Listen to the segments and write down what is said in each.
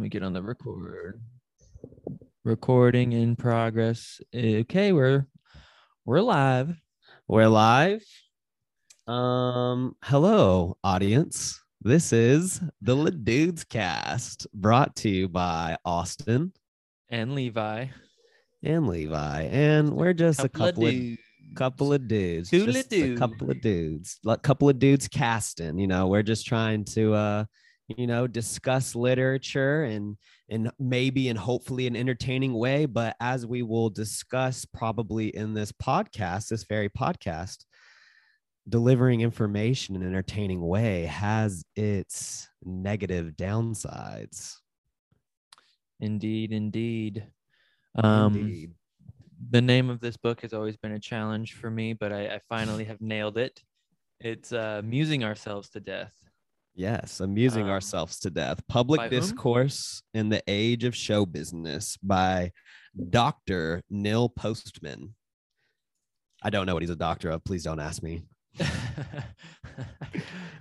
Let me get on the record. Recording in progress. Okay, we're we're live. We're live. Um, hello, audience. This is the Dudes Cast, brought to you by Austin And Levi. and Levi, and we're just a couple of, dudes. couple of dudes, Couple of just a dudes. couple of dudes, a couple of dudes casting. You know, we're just trying to, uh, you know, discuss literature and and maybe and hopefully an entertaining way. But as we will discuss probably in this podcast, this very podcast, delivering information in an entertaining way has its negative downsides. Indeed, indeed. Um Indeed. the name of this book has always been a challenge for me, but I, I finally have nailed it. It's uh musing ourselves to death. Yes, amusing Um, ourselves to death. Public by whom? Discourse in the Age of Show Business by Dr. Neil Postman. I don't know what he's a doctor of. Please don't ask me.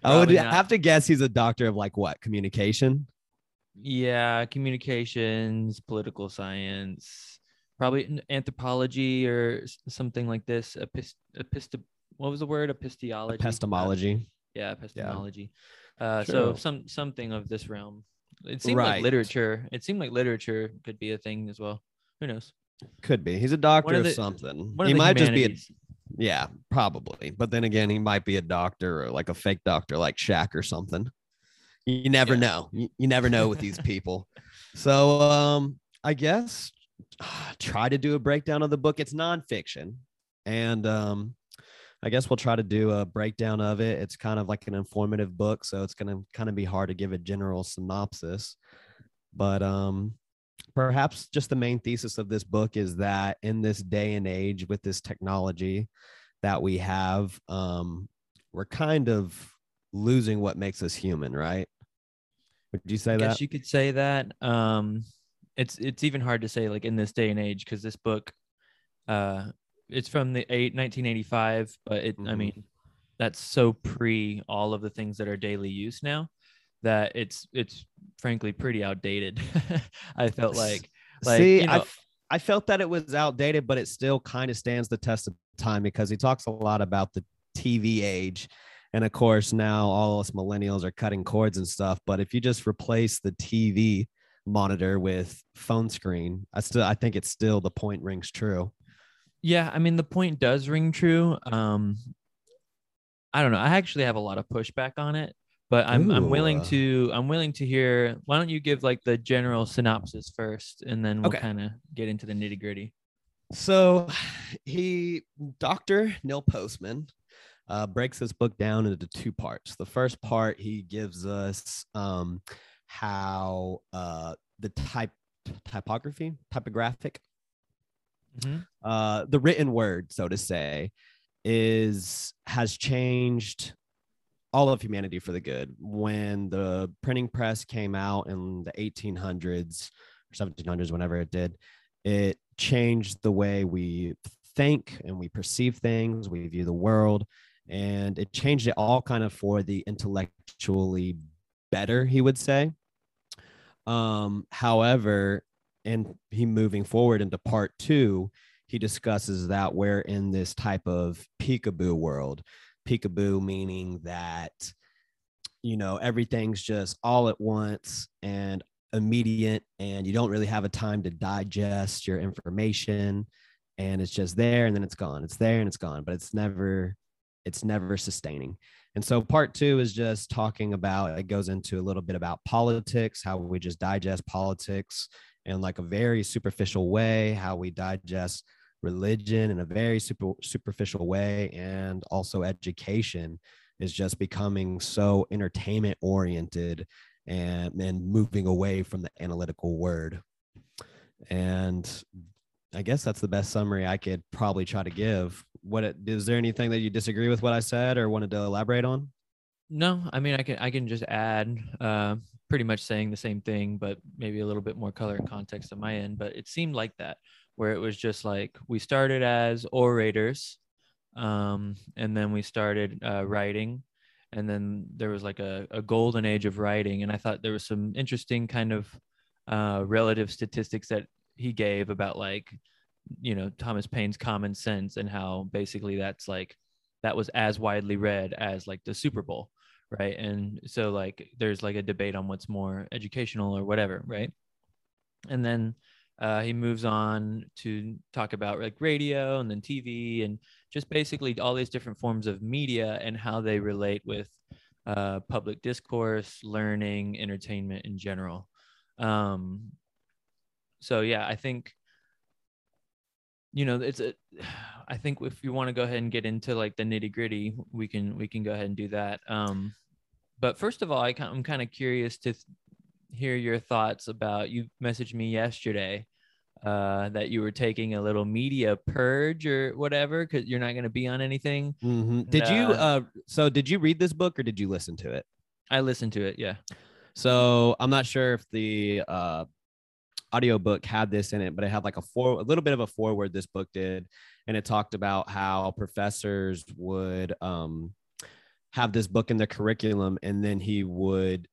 I would not. have to guess he's a doctor of like what? Communication? yeah, communications, political science, probably anthropology or something like this. Epist, epist, what was the word? Epistemology. Epistemology. yeah, epistemology. Uh, so some something of this realm. It seemed like literature. It seemed like literature could be a thing as well. Who knows? Could be. He's a doctor of the- something. One He the might just be a humanities. Yeah, probably. But then again, he might be a doctor or like a fake doctor like Shaq or something. You never Yeah. know. You, you never know with these people. So um I guess try to do a breakdown of the book. It's nonfiction. And um I guess we'll try to do a breakdown of it. It's kind of like an informative book, so it's gonna kind of be hard to give a general synopsis. But um perhaps just the main thesis of this book is that in this day and age with this technology that we have um we're kind of losing what makes us human right would you say I guess that you could say that. Um, it's it's even hard to say like in this day and age because this book, uh, it's from the eight, 1985, but it I Mhm. mean, that's so pre all of the things that are daily use now that it's it's frankly pretty outdated. I felt like like see you I know, f- I felt that it was outdated but it still kind of stands the test of time because he talks a lot about the tv age and of course now all us millennials are cutting cords and stuff but if you just replace the tv monitor with phone screen i still i think it's still the point rings true Yeah, I mean the point does ring true. Um I don't know. I actually have a lot of pushback on it, but I'm I'm willing to I'm willing to hear why don't you give like the general synopsis first and then we'll Okay. kind of get into the nitty-gritty. So he, Dr. Neil Postman, uh, breaks this book down into two parts. The first part, he gives us um, how uh, the type typography, typographic, Mhm. uh, the written word, so to say, is has changed all of humanity for the good. When the printing press came out in the 1800s or 1700s, whenever it did, it changed the way we think and we perceive things, we view the world, and it changed it all kind of for the intellectually better, he would say. Um, however, and he moving forward into part two, he discusses that we're in this type of peekaboo world. Peekaboo meaning that, you know, everything's just all at once and immediate, and you don't really have a time to digest your information. And it's just there and then it's gone. It's there and it's gone, but it's never, it's never sustaining. And so part two is just talking about it goes into a little bit about politics, how we just digest politics in like a very superficial way, how we digest religion in a very super superficial way, and also education is just becoming so entertainment oriented and and moving away from the analytical word. And I guess that's the best summary I could probably try to give. What it, is there anything that you disagree with what I said or wanted to elaborate on? No, I mean I can I can just add uh, pretty much saying the same thing, but maybe a little bit more color and context on my end. But it seemed like that, where it was just like we started as orators, um, and then we started uh, writing, and then there was like a, a golden age of writing, and I thought there was some interesting kind of uh, relative statistics that he gave about like you know Thomas Paine's Common Sense and how basically that's like that was as widely read as like the Super Bowl, right? And so like there's like a debate on what's more educational or whatever, right? And then uh, he moves on to talk about like radio and then TV and just basically all these different forms of media and how they relate with uh, public discourse, learning, entertainment in general. Um, so yeah, I think you know it's a i think if you want to go ahead and get into like the nitty gritty we can we can go ahead and do that um but first of all I, i'm kind of curious to th- hear your thoughts about you messaged me yesterday uh that you were taking a little media purge or whatever because you're not going to be on anything Mhm. Did you? Uh, so did you read this book or did you listen to it? i listened to it yeah So I'm not sure if the uh, audiobook had this in it, but it had like a four, a little bit of a forward this book did, and it talked about how professors would um, have this book in their curriculum, and then he would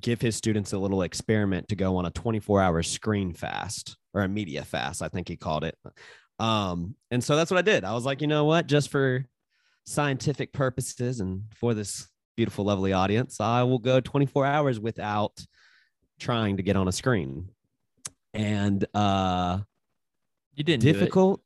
give his students a little experiment to go on a 24 hour screen fast or a media fast, I think he called it. Um, and so that's what I did. I was like, you know what, just for scientific purposes and for this beautiful, lovely audience, I will go 24 hours without trying to get on a screen. And uh you didn't do it. difficult.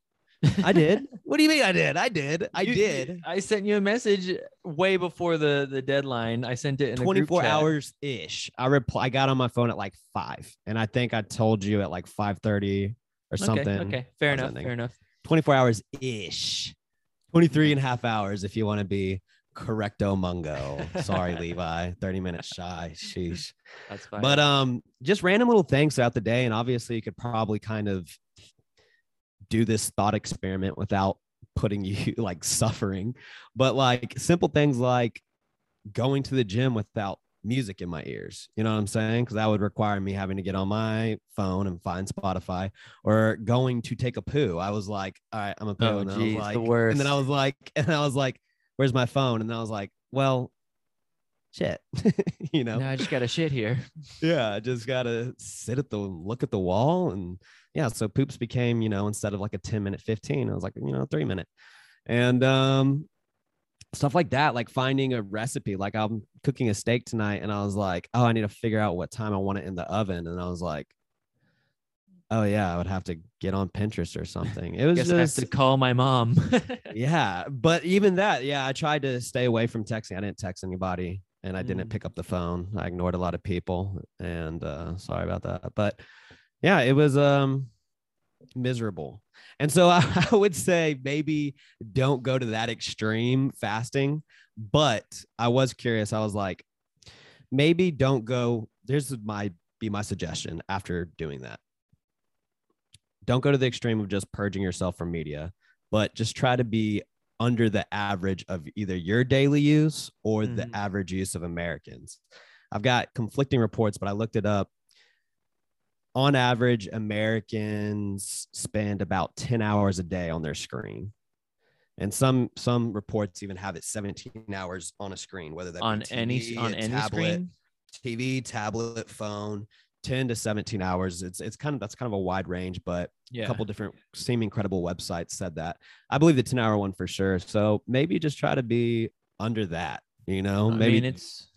I did. What do you mean I did? I did. I You- did. i sent you a message way before the the deadline i sent it in 24 hours ish. I reply I got on my phone at like five. And I think I told you at like 5 30 or something. okay okay fair enough fair enough 24 hours ish. 23 and a half hours if you want to be correcto mungo. Sorry, Levi. 30 minutes shy. Sheesh. that's fine But um, just random little things throughout the day, and obviously you could probably kind of do this thought experiment without putting you like suffering. But like simple things like going to the gym without music in my ears. You know what I'm saying? Because that would require me having to get on my phone and find Spotify, or going to take a poo. I was like, all right, I'm a poo, Oh, and geez, I was the worst. and then I was like, and I was like, where's my phone? And I was like, well, shit, you know? No, i just got to shit here. Yeah I just gotta sit at the look at the wall and yeah so poops became you know instead of like a 10 minute 15 i was like you know three minute. And um stuff like that like finding a recipe like i'm cooking a steak tonight and i was like oh i need to figure out what time i want it in the oven. And i was like oh yeah i would have to get on pinterest or something. It was guess i just to call my mom. Yeah but even that yeah i tried to stay away from texting. I didn't text anybody and i didn't Mm. pick up the phone. I ignored a lot of people and uh sorry about that. But yeah it was um miserable. And so i, I would say maybe don't go to that extreme fasting but i was curious. I was like maybe don't go there's my be my suggestion after doing that don't go to the extreme of just purging yourself from media but just try to be under the average of either your daily use or the Mhm. average use of Americans. I've got conflicting reports, but I looked it up. On average, Americans spend about 10 hours a day on their screen. And some some reports even have it 17 hours on a screen, whether that be on any on a any tablet, screen TV, tablet, phone, 10 to 17 hours. It's it's kind of that's kind of a wide range, but yeah a couple different seem credible websites said that. I believe the 10 hour one for sure. So maybe just try to be under that, you know, I maybe mean, it's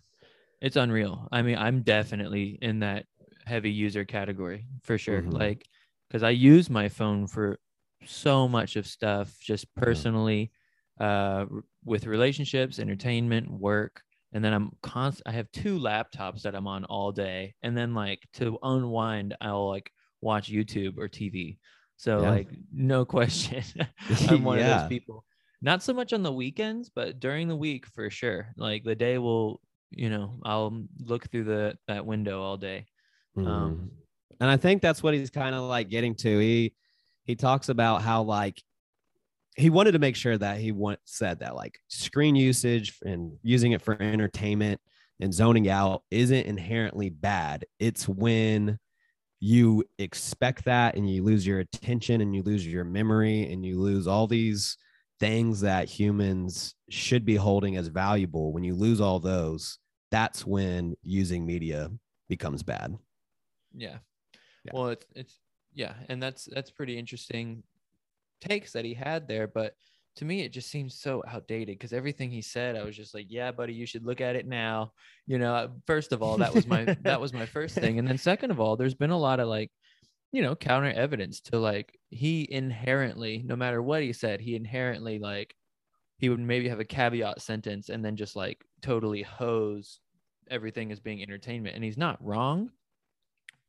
it's unreal. I mean, I'm definitely in that heavy user category for sure. Mhm. Like, because I use my phone for so much of stuff, just personally, uh, with relationships, entertainment, work, and then I'm constant. I have two laptops that I'm on all day, and then like to unwind, I'll like watch YouTube or TV. So Yeah. like, no question, I'm one of those people. Not so much on the weekends, but during the week for sure. Like the day will, you know, I'll look through the that window all day. Mhm. Um, and I think that's what he's kind of like getting to. He he talks about how like he wanted to make sure that he want, said that like screen usage and using it for entertainment and zoning out isn't inherently bad. It's when you expect that and you lose your attention and you lose your memory and you lose all these things that humans should be holding as valuable. When you lose all those, that's when using media becomes bad. yeah, Yeah. Well, it's it's yeah, and that's that's pretty interesting takes that he had there, but to me it just seems so outdated because everything he said i was just like yeah buddy you should look at it now. You know first of all that was my that was my first thing and then second of all there's been a lot of like you know counter evidence to like he inherently no matter what he said he inherently like he would maybe have a caveat sentence and then just like totally hose everything as being entertainment and he's not wrong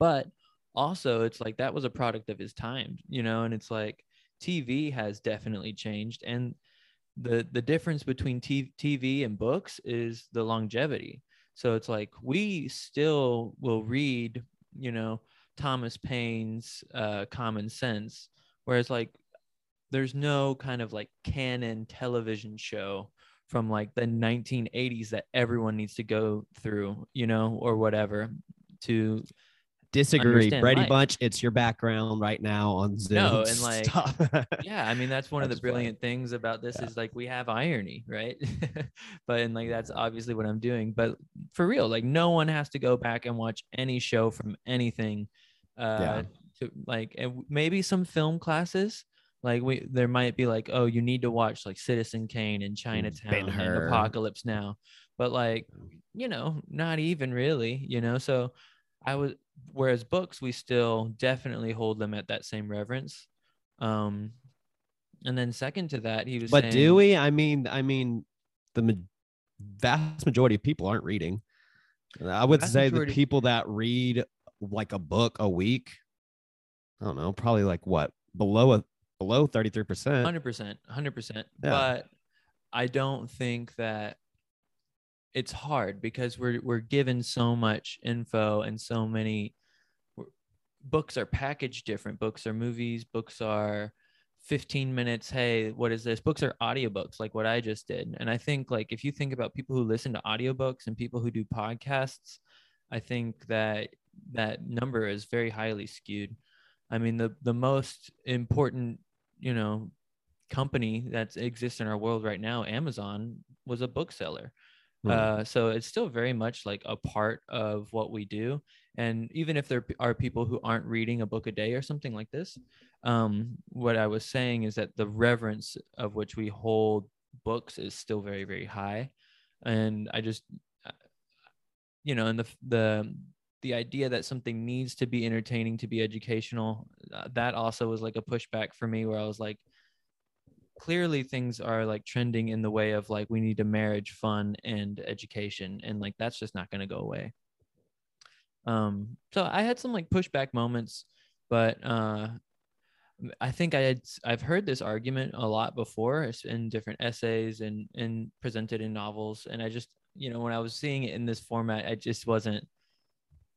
but also it's like that was a product of his time you know and it's like tv has definitely changed and the the difference between T- tv and books is the longevity. So it's like we still will read you know thomas paine's uh, common sense whereas like there's no kind of like canon television show from like the 1980s that everyone needs to go through you know or whatever to Disagree, Brady life. Bunch. It's your background right now on Zoom. No, and, like, yeah i mean that's one of the That's funny. brilliant things about this Yeah. is like we have irony right but and like that's obviously what i'm doing but for real like no one has to go back and watch any show from anything uh Yeah. to like and maybe some film classes like we there might be like oh you need to watch like citizen kane and chinatown and apocalypse now but like you know not even really you know so i was whereas books we still definitely hold them at that same reverence um and then second to that he was but saying, do we? I mean, I mean, the ma- vast majority of people aren't reading. I would say the people that read like a book a week, I don't know, probably like what below a below thirty three percent. 100% 100% Yeah. but i don't think that it's hard because we're we're given so much info and so many books are packaged different. Books are movies books are 15 minutes hey what is this? Books are audiobooks like what i just did. And i think like if you think about people who listen to audiobooks and people who do podcasts i think that that number is very highly skewed. I mean the the most important you know company that exists in our world right now amazon was a bookseller Hmm. uh, so it's still very much like a part of what we do and even if there are people who aren't reading a book a day or something like this um, what i was saying is that the reverence of which we hold books is still very very high and i just uh, you know and the the the idea that something needs to be entertaining to be educational uh, that also was like a pushback for me where i was like clearly things are like trending in the way of like we need to marriage fun and education and like that's just not going to go away. Um so i had some like pushback moments but uh i think i had i've heard this argument a lot before in different essays and and presented in novels and i just you know when i was seeing it in this format i just wasn't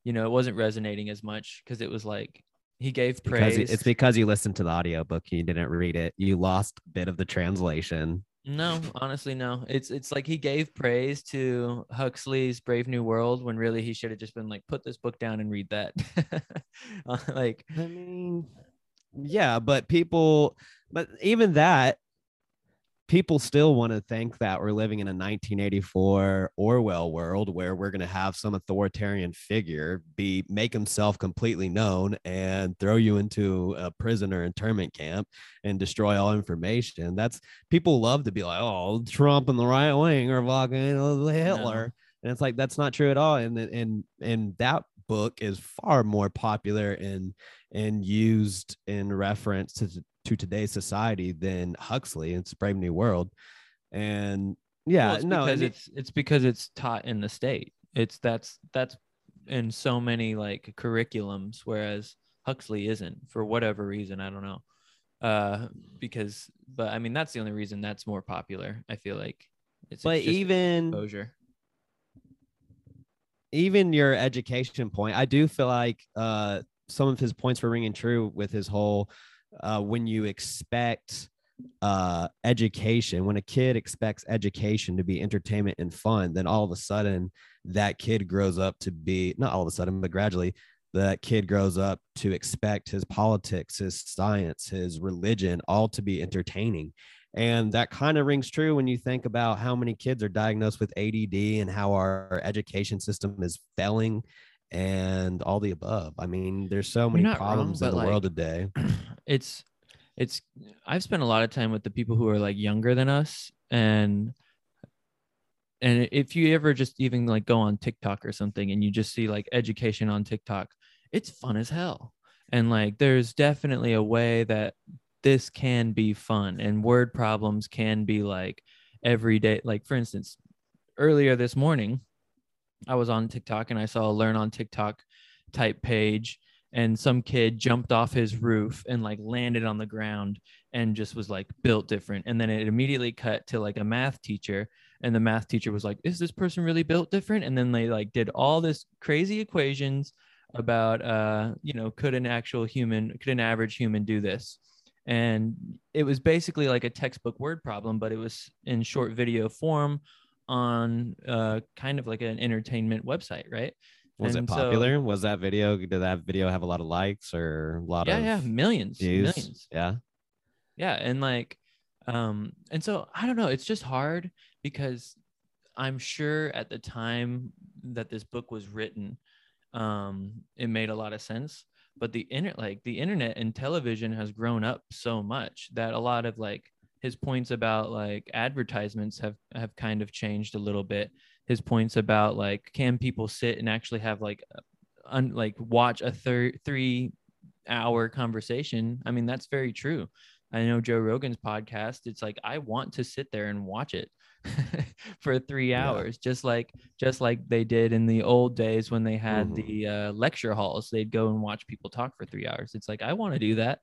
you know it wasn't resonating as much because it was like he gave Because praise you- it's because you listened to the audiobook, you didn't read it. You lost a bit of the translation. No, honestly, no. It's it's like he gave praise to Huxley's Brave New World when really he should have just been like, put this book down and read that. Uh, like, I mean, yeah, but people, but even that, people still want to think that we're living in a 1984 Orwell world where we're going to have some authoritarian figure be make himself completely known and throw you into a prison or internment camp and destroy all information. That's people love to be like, oh, Trump and the right wing are fucking Hitler. And it's like that's not true at all. And and and that book is far more popular and and used in reference to to today's society than Huxley. It's Brave New World, and yeah, well, it's no, because it's it's because it's taught in the state. It's that's that's in so many like curriculums, whereas Huxley isn't for whatever reason. I don't know. Uh, because, but I mean, that's the only reason that's more popular. I feel like it's, but it's even exposure. even your education point, I do feel like uh, some of his points were ringing true with his whole uh, when you expect uh, education, when a kid expects education to be entertainment and fun, then all of a sudden that kid grows up to be not all of a sudden, but gradually that kid grows up to expect his politics, his science, his religion all to be entertaining. And that kind of rings true when you think about how many kids are diagnosed with ADD and how our education system is failing and all the above. I mean, there's so many not wrong, problems in the like, world today. it's it's i've spent a lot of time with the people who are like younger than us and and if you ever just even like go on tiktok or something and you just see like education on tiktok it's fun as hell and like there's definitely a way that this can be fun and word problems can be like every day like for instance earlier this morning i was on tiktok and i saw a learn on tiktok type page and some kid jumped off his roof and like landed on the ground and just was like built different. And then it immediately cut to like a math teacher and the math teacher was like is this person really built different? And then they like did all this crazy equations about uh you know could an actual human could an average human do this? And it was basically like a textbook word problem but it was in short video form on uh kind of like an entertainment website right Was And it so- popular? was that video? Did that video have a lot of likes or a lot yeah of yeah millions views? millions Yeah. yeah and like um and so i don't know it's just hard because i'm sure at the time that this book was written um it made a lot of sense but the internet like the internet and television has grown up so much that a lot of like his points about like advertisements have have kind of changed a little bit his points about like can people sit and actually have like un, like watch a thir- three hour conversation i mean that's very true I know Joe Rogan's podcast. It's like I want to sit there and watch it for three Yeah. hours, just like just like they did in the old days when they had Mhm. the uh, lecture halls. They'd go and watch people talk for three hours. It's like I want to do that,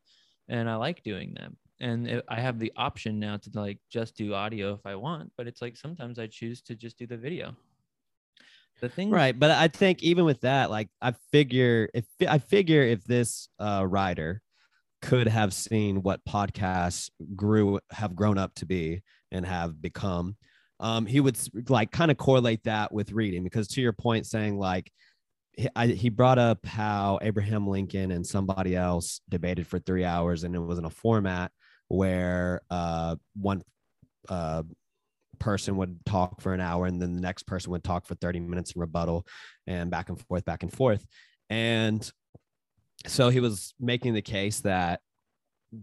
and I like doing them. And it, I have the option now to like just do audio if I want, but it's like sometimes I choose to just do the video. The thing, Right, but I think even with that, like I figure if I figure if this uh, writer could have seen what podcasts grew have grown up to be and have become, um, he would like kind of correlate that with reading because to your point, saying like he, I, he brought up how Abraham Lincoln and somebody else debated for three hours and it was in a format where uh, one uh, person would talk for an hour and then the next person would talk for 30 minutes in rebuttal and back and forth, back and forth. And so he was making the case that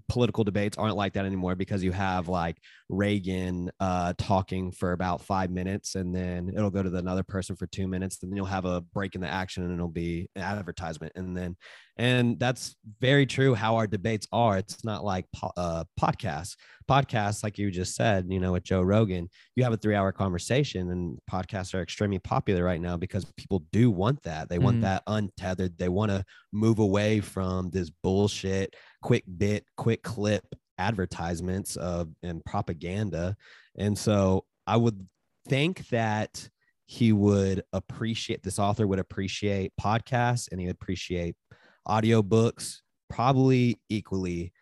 political debates aren't like that anymore because you have like Reagan uh, talking for about five minutes and then it'll go to the another person for two minutes. And then you'll have a break in the action and it'll be an advertisement. And then, and that's very true how our debates are. It's not like po- uh, podcasts. Podcasts, like you just said, you know, with Joe Rogan, you have a three hour conversation and podcasts are extremely popular right now because people do want that. They want Mhm. that untethered. They want to move away from this bullshit quick bit, quick clip advertisements of and propaganda. And so I would think that he would appreciate this author would appreciate podcasts and he would appreciate audiobooks probably equally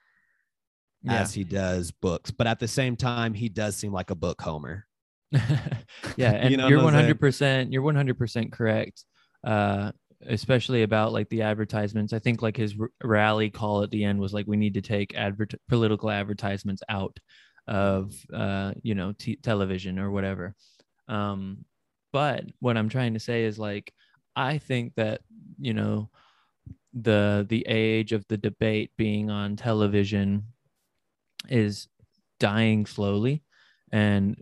yeah. as he does books. But at the same time, he does seem like a book homer. yeah and You are what 100% you're 100% correct uh especially about like the advertisements i think like his r- rally call at the end was like we need to take advert political advertisements out of uh you know t- television or whatever um but what i'm trying to say is like i think that you know the the age of the debate being on television is dying slowly and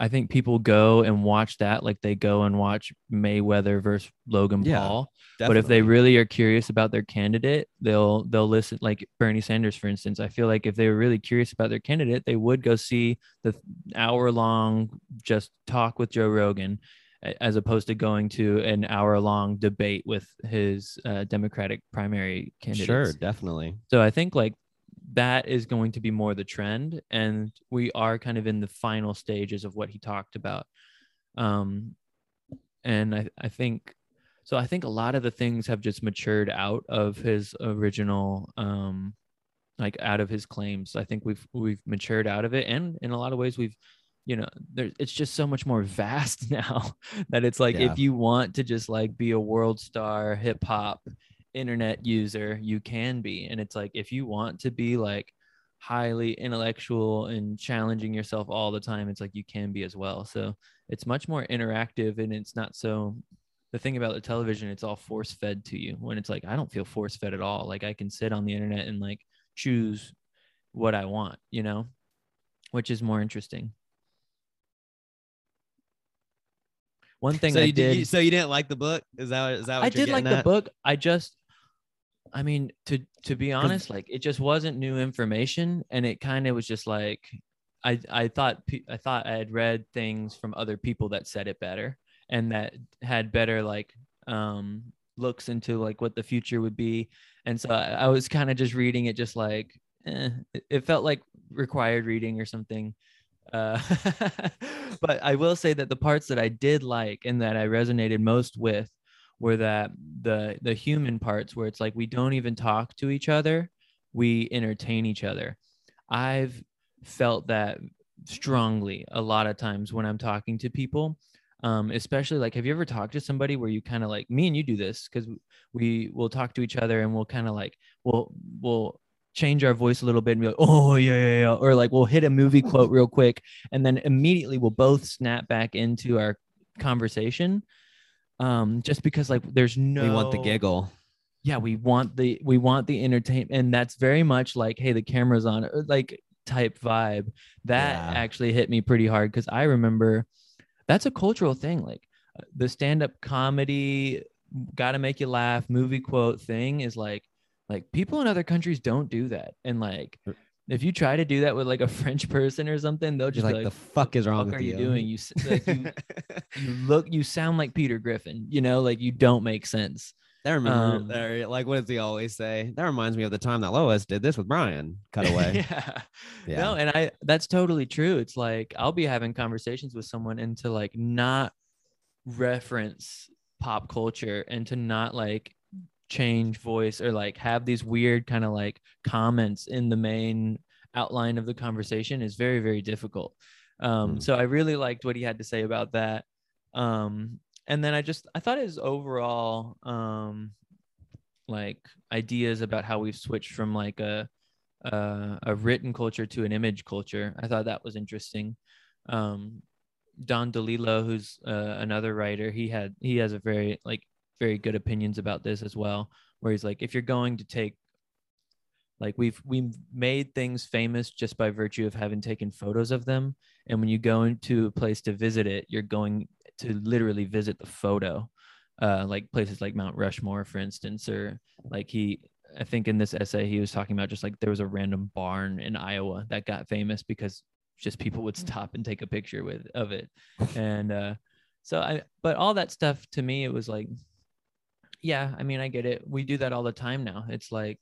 I think people go and watch that like they go and watch Mayweather versus Logan Yeah, Paul. But if they really are curious about their candidate, they'll they'll listen like Bernie Sanders, for instance. I feel like if they were really curious about their candidate, they would go see the hour long just talk with Joe Rogan, as opposed to going to an hour long debate with his uh, Democratic primary candidate. sure, definitely. So I think like that is going to be more the trend, and we are kind of in the final stages of what he talked about. Um, and I, I think so. I think a lot of the things have just matured out of his original, um, like out of his claims. I think we've we've matured out of it, and in a lot of ways we've you know there it's just so much more vast now that it's like Yeah. if you want to just like be a world star hip hop internet user you can be and it's like if you want to be like highly intellectual and challenging yourself all the time it's like you can be as well so it's much more interactive and it's not so the thing about the television, it's all force fed to you. When it's like I don't feel force fed at all. Like I can sit on the internet and like choose what I want, you know, which is more interesting. One thing so I you did, You, so you didn't like the book? Is that is that what I did like getting the book. I just, I mean, to to be honest, like it just wasn't new information, and it kind of was just like, I I thought I thought I had read things from other people that said it better and that had better like um looks into like what the future would be, and so I, I was kind of just reading it, just like, eh, it felt like required reading or something. Uh, but I will say that the parts that I did like and that I resonated most with were that the the human parts where it's like we don't even talk to each other, we entertain each other. I've felt that strongly a lot of times when I'm talking to people. Um, especially like, have you ever talked to somebody where you kind of like me and you do this because we will talk to each other and we'll kind of like we'll we'll change our voice a little bit and be like, oh yeah, yeah, yeah, or like we'll hit a movie quote real quick, and then immediately we'll both snap back into our conversation. Um, just because like there's no We want the giggle. yeah we want the we want the entertainment and that's very much like hey the camera's on or like type vibe that Yeah. actually hit me pretty hard because i remember that's a cultural thing like uh, the stand-up comedy gotta make you laugh movie quote thing is like like people in other countries don't do that and like if you try to do that with like a french person or something they'll Just like, be the fuck is wrong fuck with are you you? doing you, like, you you look you sound like peter griffin you know like you don't make sense That remember, Um, that- like, what does he always say? That reminds me of the time that Lois did this with Brian. Cut away. yeah. yeah. No, and I that's totally true. It's like I'll be having conversations with someone and to like not reference pop culture and to not like change voice or like have these weird kind of like comments in the main outline of the conversation is very very difficult. Um Mm. so I really liked what he had to say about that. Um and then I just I thought his overall um like ideas about how we've switched from like a uh, a written culture to an image culture. I thought that was interesting. Um, Don DeLillo, who's uh, another writer, he had he has a very like very good opinions about this as well. Where he's like, if you're going to take like we've we've made things famous just by virtue of having taken photos of them, and when you go into a place to visit it, you're going to literally visit the photo. Uh, like places like Mount Rushmore, for instance, or like he I think in this essay he was talking about just like there was a random barn in Iowa that got famous because just people would stop and take a picture with of it. And uh so I but all that stuff to me it was like yeah, I mean I get it. We do that all the time now. It's like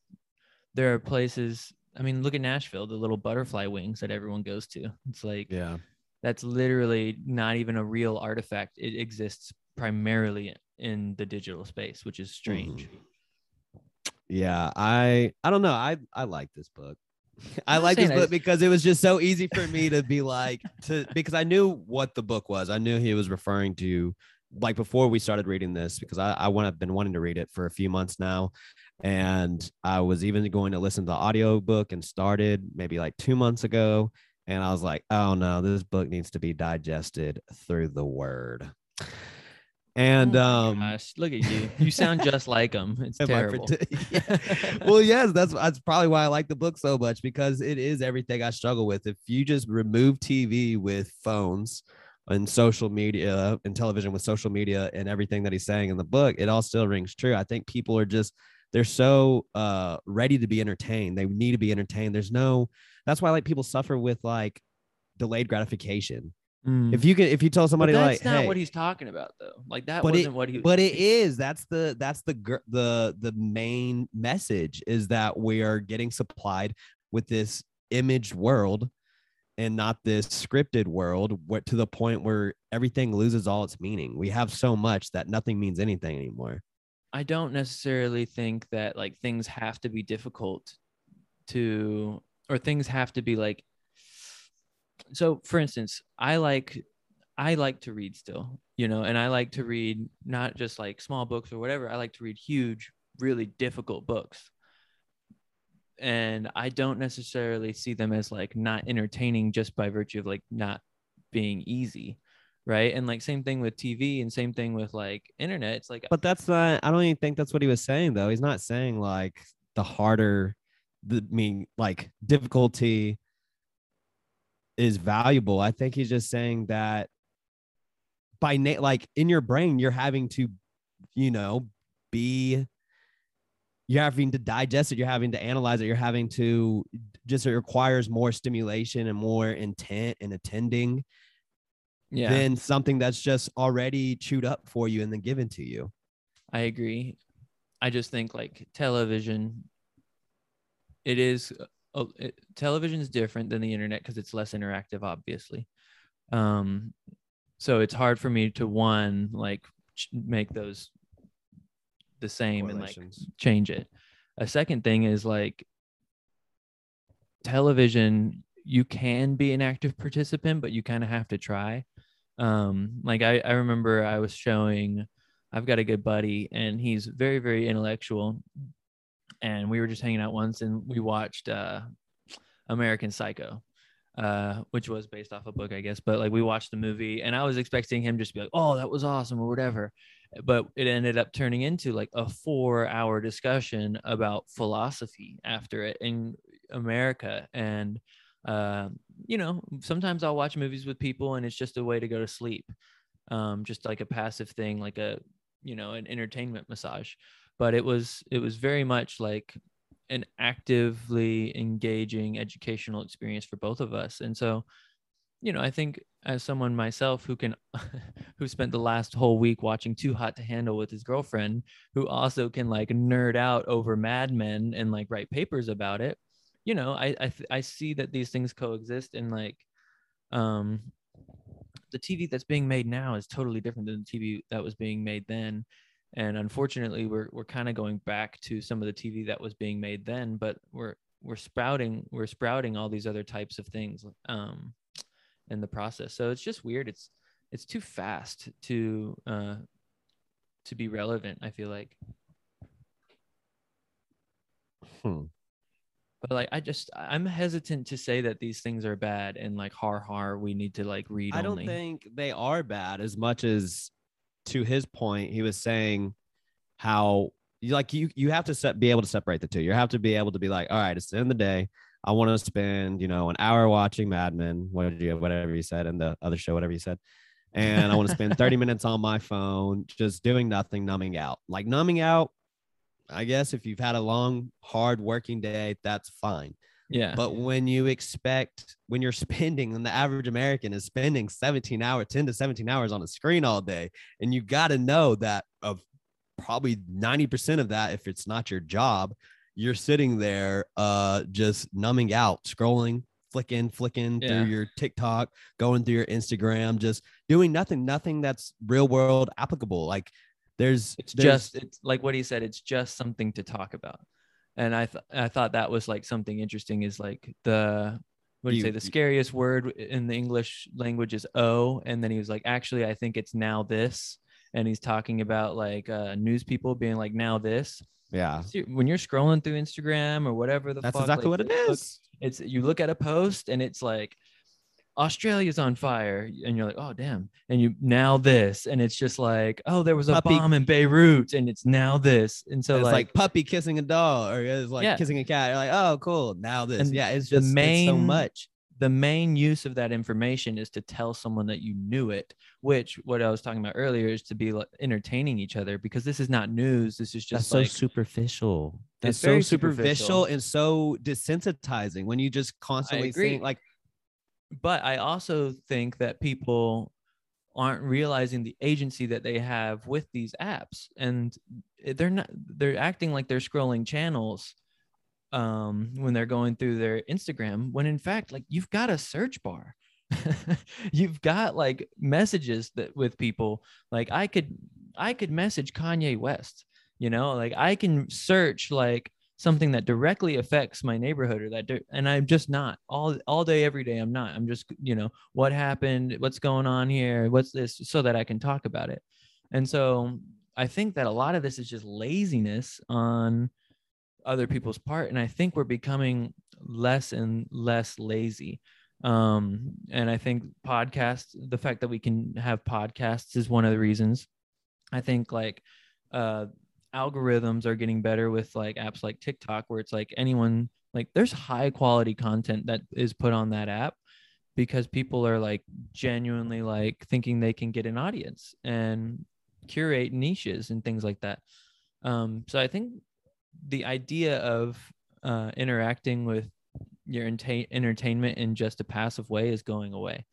there are places I mean look at Nashville, the little butterfly wings that everyone goes to. It's like yeah. that's literally not even a real artifact. It exists primarily in the digital space, which is strange. Mm-hmm. Yeah. I I don't know. I I like this book. I like this book because it was just so easy for me to be like to because I knew what the book was. I knew he was referring to like before we started reading this because I I want I've been wanting to read it for a few months now, and I was even going to listen to the audio book and started maybe like two months ago, and I was like, oh no, this book needs to be digested through the word. And Oh um, gosh, look at you. You sound just like him. It's terrible. Yeah. well, yes, that's that's probably why I like the book so much because it is everything I struggle with. If you just remove TV with phones and social media and television with social media and everything that he's saying in the book, it all still rings true. I think people are just they're so uh ready to be entertained. They need to be entertained. There's no that's why like people suffer with like delayed gratification. Mm. If you can if you tell But somebody that's like not hey, what he's talking about though. Like that But it- wasn't what he but it is that's the that's the the the main message is that we are getting supplied with this imaged world and not this scripted world where to the point where everything loses all its meaning we have so much that nothing means anything anymore I don't necessarily think that like things have to be difficult to or things have to be like so for instance, I like I like to read still, you know, and I like to read not just like small books or whatever. I like to read huge, really difficult books. And I don't necessarily see them as like not entertaining just by virtue of like not being easy. right and like same thing with tv and same thing with like internet it's like But that's not. I don't even think that's what he was saying though. He's not saying like the harder, the mean like difficulty is valuable. I think he's just saying that by na- like in your brain you're having to, you know, be. You're having to digest it. You're having to analyze it. You're having to just it requires more stimulation and more intent and attending yeah than something that's just already chewed up for you and then given to you. I agree. I just think like television, it is uh, it, television is different than the internet because it's less interactive, obviously. Um, so it's hard for me to one like ch- make those the same and like change it. A second thing is like television, you can be an active participant, but you kind of have to try. Um, like I, I remember I was showing, I've got a good buddy and he's very, very intellectual. And we were just hanging out once and we watched uh, American Psycho, uh, which was based off a book, I guess. But like we watched the movie and I was expecting him just to be like, oh, that was awesome or whatever. But it ended up turning into like a four hour discussion about philosophy after it in America. And, uh, you know, sometimes I'll watch movies with people and it's just a way to go to sleep, um, just like a passive thing, like a, you know, an entertainment massage. But it was, it was very much like an actively engaging educational experience for both of us. And so, you know, I think as someone myself who can, who spent the last whole week watching Too Hot to Handle with his girlfriend, who also can like nerd out over Mad Men and like write papers about it, you know, I I, I see that these things coexist and like, um, the TV that's being made now is totally different than the TV that was being made then. And unfortunately, we're we're kind of going back to some of the TV that was being made then, but we're we're sprouting we're sprouting all these other types of things um, in the process. So it's just weird. It's it's too fast to uh, to be relevant. I feel like, Hmm. but like I just I'm hesitant to say that these things are bad and like har har we need to like read I don't only. think they are bad as much as to his point, he was saying how you like you you have to set, be able to separate the two. You have to be able to be like, all right, it's the end of the day. I want to spend, you know, an hour watching Mad Men, what did you, whatever you said, and the other show, whatever you said. And I want to spend 30 minutes on my phone, just doing nothing, numbing out. Like numbing out, I guess if you've had a long, hard working day, that's fine. yeah. But when you expect, when you're spending, and the average American is spending 17 hours, 10 to 17 hours on a screen all day, and you got to know that of probably 90% of that, if it's not your job, you're sitting there uh just numbing out, scrolling, flicking, flicking Yeah. through your TikTok, going through your Instagram, just doing nothing, nothing that's real world applicable. Like there's it's there's- just it's like what he said it's just something to talk about. And i th- i thought that was like something interesting is like the what do you, You- say? The scariest word in the english language is oh and then he was like actually i think it's now this. And he's talking about like uh news people being like now this yeah. When you're scrolling through instagram or whatever the That's fuck, exactly like, what it is. It's you look at a post and it's like Australia's on fire, and you're like, oh damn, and you now this, and it's just like, oh, there was a Puppy- bomb in Beirut, and it's now this, and so it's like, like, puppy kissing a dog or it's like Yeah. kissing a cat. You're like, oh, cool. Now this. And yeah, it's the just so much. The main use of that information is to tell someone that you knew it, which what I was talking about earlier is to be like entertaining each other because this is not news. This is just That's so superficial. That's It's so superficial superficial. and so desensitizing when you just constantly agree. think like but I also think that people aren't realizing the agency that they have with these apps and they're not they're acting like they're scrolling channels um when they're going through their Instagram when in fact like you've got a search bar. You've got like messages that with people. Like I could I could message Kanye West you know? Like I can search like something that directly affects my neighborhood or that and i'm just not. All all day every day i'm not. I'm just you know what happened? What's going on here? What's this? So that i can talk about it. And so i think that a lot of this is just laziness on other people's part and i think we're becoming less and less lazy Um, and I think podcasts, the fact that we can have podcasts is one of the reasons. I think like uh, algorithms are getting better with like apps like TikTok, where it's like anyone like there's high quality content that is put on that app because people are like genuinely like thinking they can get an audience and curate niches and things like that. Um, so I think the idea of uh, interacting with your enta- entertainment in just a passive way is going away,